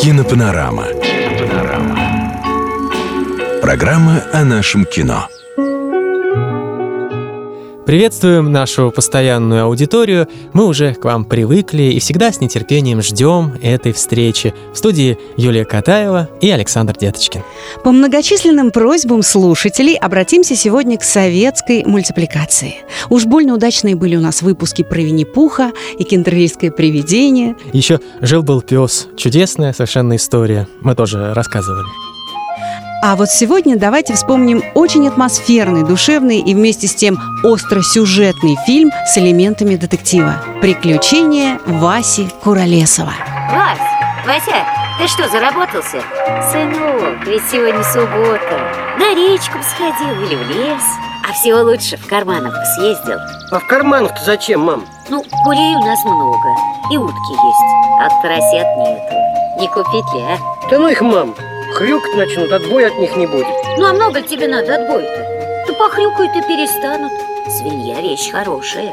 Кинопанорама. Кинопанорама. Программа о нашем кино. Приветствуем нашу постоянную аудиторию. Мы уже к вам привыкли и всегда с нетерпением ждем этой встречи. В студии Юлия Катаева и Александр Деточкин. По многочисленным просьбам слушателей обратимся сегодня к советской мультипликации. Уж больно удачные были у нас выпуски про Винни-Пуха и кентервильское привидение. Еще «Жил-был пес». Чудесная совершенно история. Мы тоже рассказывали. А вот сегодня давайте вспомним очень атмосферный, душевный и вместе с тем остросюжетный фильм с элементами детектива «Приключения Васи Куролесова». Вась, Вася, ты что, заработался? Сынок, ведь сегодня суббота. На речку сходил или в лес. А всего лучше в карманах съездил. А в карманах-то зачем, мам? Ну, курей у нас много. И утки есть. А поросят нету. Не купить ли, а? Да ну их, мам. Хрюкать начнут, отбоя от них не будет. Ну, а много тебе надо отбой-то? Да похрюкают и перестанут. Свинья вещь хорошая.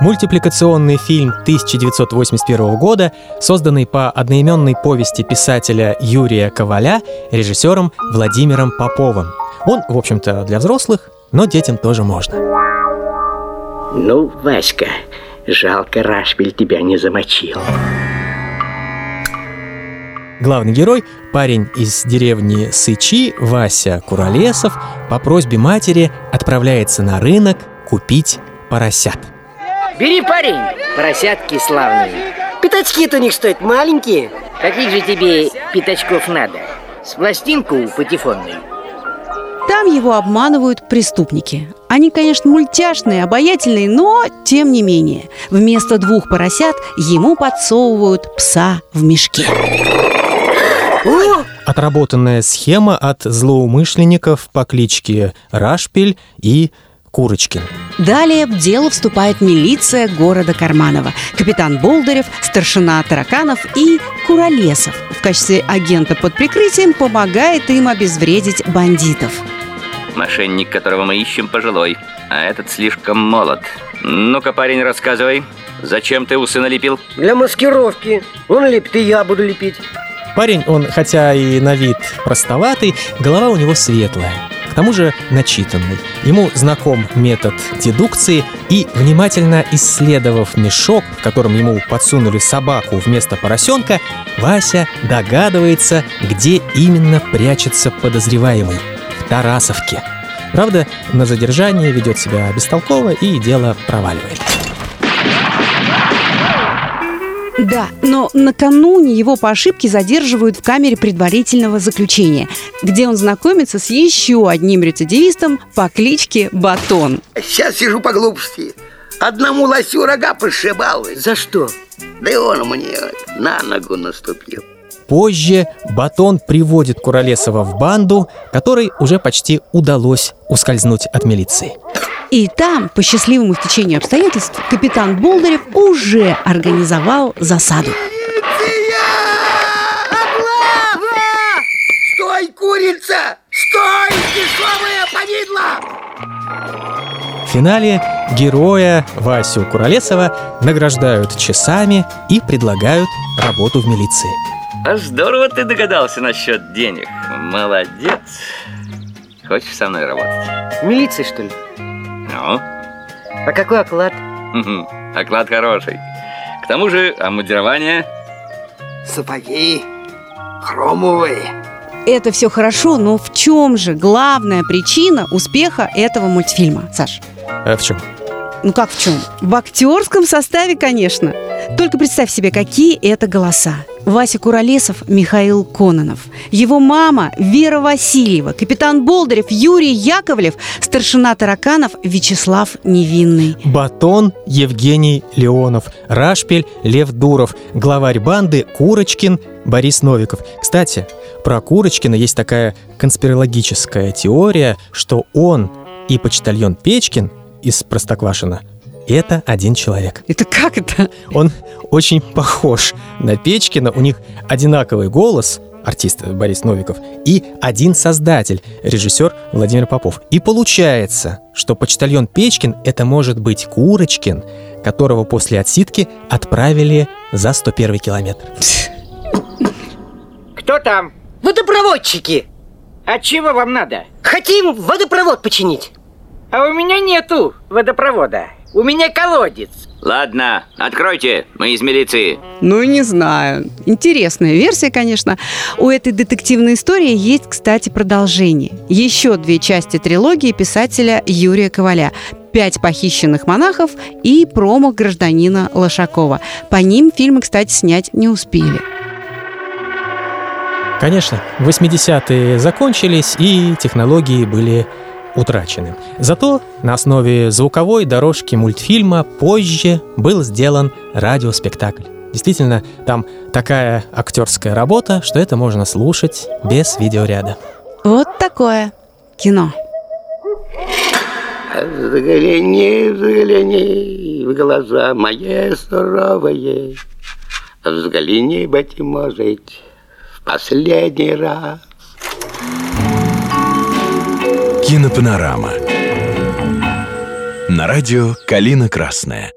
Мультипликационный фильм 1981 года, созданный по одноименной повести писателя Юрия Коваля режиссером Владимиром Поповым. Он, в общем-то, для взрослых, но детям тоже можно. Ну, Васька, жалко, Рашпиль тебя не замочил. Главный герой, парень из деревни Сычи, Вася Куролесов, по просьбе матери отправляется на рынок купить поросят. Бери, парень, поросятки славные. Пятачки-то у них стоят маленькие. Каких же тебе пятачков надо? С пластинку патефонную? Там его обманывают преступники. Они, конечно, мультяшные, обаятельные, но тем не менее. Вместо двух поросят ему подсовывают пса в мешке. Отработанная схема от злоумышленников по кличке Рашпиль и Курочкин. Далее в дело вступает милиция города Карманова, капитан Болдырев, старшина Тараканов и Куролесов. В качестве агента под прикрытием помогает им обезвредить бандитов. Мошенник, которого мы ищем, пожилой, а этот слишком молод. Ну-ка, парень, рассказывай, зачем ты усы налепил? Для маскировки. Он лепит, и я буду лепить. Парень, он хотя и на вид простоватый, голова у него светлая. К тому же начитанный. Ему знаком метод дедукции, и, внимательно исследовав мешок, в котором ему подсунули собаку вместо поросенка, Вася догадывается, где именно прячется подозреваемый – в Тарасовке. Правда, на задержание ведет себя бестолково и дело проваливает. Да, но накануне его по ошибке задерживают в камере предварительного заключения, где он знакомится с еще одним рецидивистом по кличке Батон. Сейчас сижу по глупости. Одному лосю рога пошибал. За что? Да и он мне на ногу наступил. Позже Батон приводит Куролесова в банду, которой уже почти удалось ускользнуть от милиции. И там, по счастливому стечению обстоятельств, капитан Болдырев уже организовал засаду. Стой, курица! Стой, дешевая повидло! В финале героя Васю Куролесова награждают часами и предлагают работу в милиции. А здорово ты догадался насчет денег. Молодец. Хочешь со мной работать? В милиции, что ли? Ну, А какой оклад? Оклад хороший. К тому же, амудирование Сапоги хромовые. Это все хорошо, но в чем же главная причина успеха этого мультфильма, Саш? А в чем? Ну как в чем? В актерском составе, конечно. Только представь себе, какие это голоса. Вася Куролесов, Михаил Кононов. Его мама Вера Васильева, капитан Болдырев, Юрий Яковлев, старшина Тараканов Вячеслав Невинный. Батон Евгений Леонов, Рашпель Лев Дуров, главарь банды Курочкин Борис Новиков. Кстати, про Курочкина есть такая конспирологическая теория, что он и почтальон Печкин из Простоквашино это один человек. Это как это? Он очень похож на Печкина, у них одинаковый голос, артист Борис Новиков, и один создатель, режиссер Владимир Попов. И получается, что почтальон Печкин — это может быть Курочкин, которого после отсидки отправили за 101 километр. Кто там? Водопроводчики! А чего вам надо? Хотим водопровод починить. А у меня нету водопровода. У меня колодец. Ладно, откройте, мы из милиции. Ну, не знаю. Интересная версия, конечно. У этой детективной истории есть, кстати, продолжение. Еще две части трилогии писателя Юрия Коваля. «Пять похищенных монахов» и «Промах гражданина Лошакова». По ним фильмы, кстати, снять не успели. Конечно, 80-е закончились, и технологии были утрачены. Зато на основе звуковой дорожки мультфильма позже был сделан радиоспектакль. Действительно, там такая актерская работа, что это можно слушать без видеоряда. Вот такое кино. Взгляни, взгляни в глаза мои суровые. Взгляни, быть может, в последний раз. Кинопанорама. На радио «Калина Красная».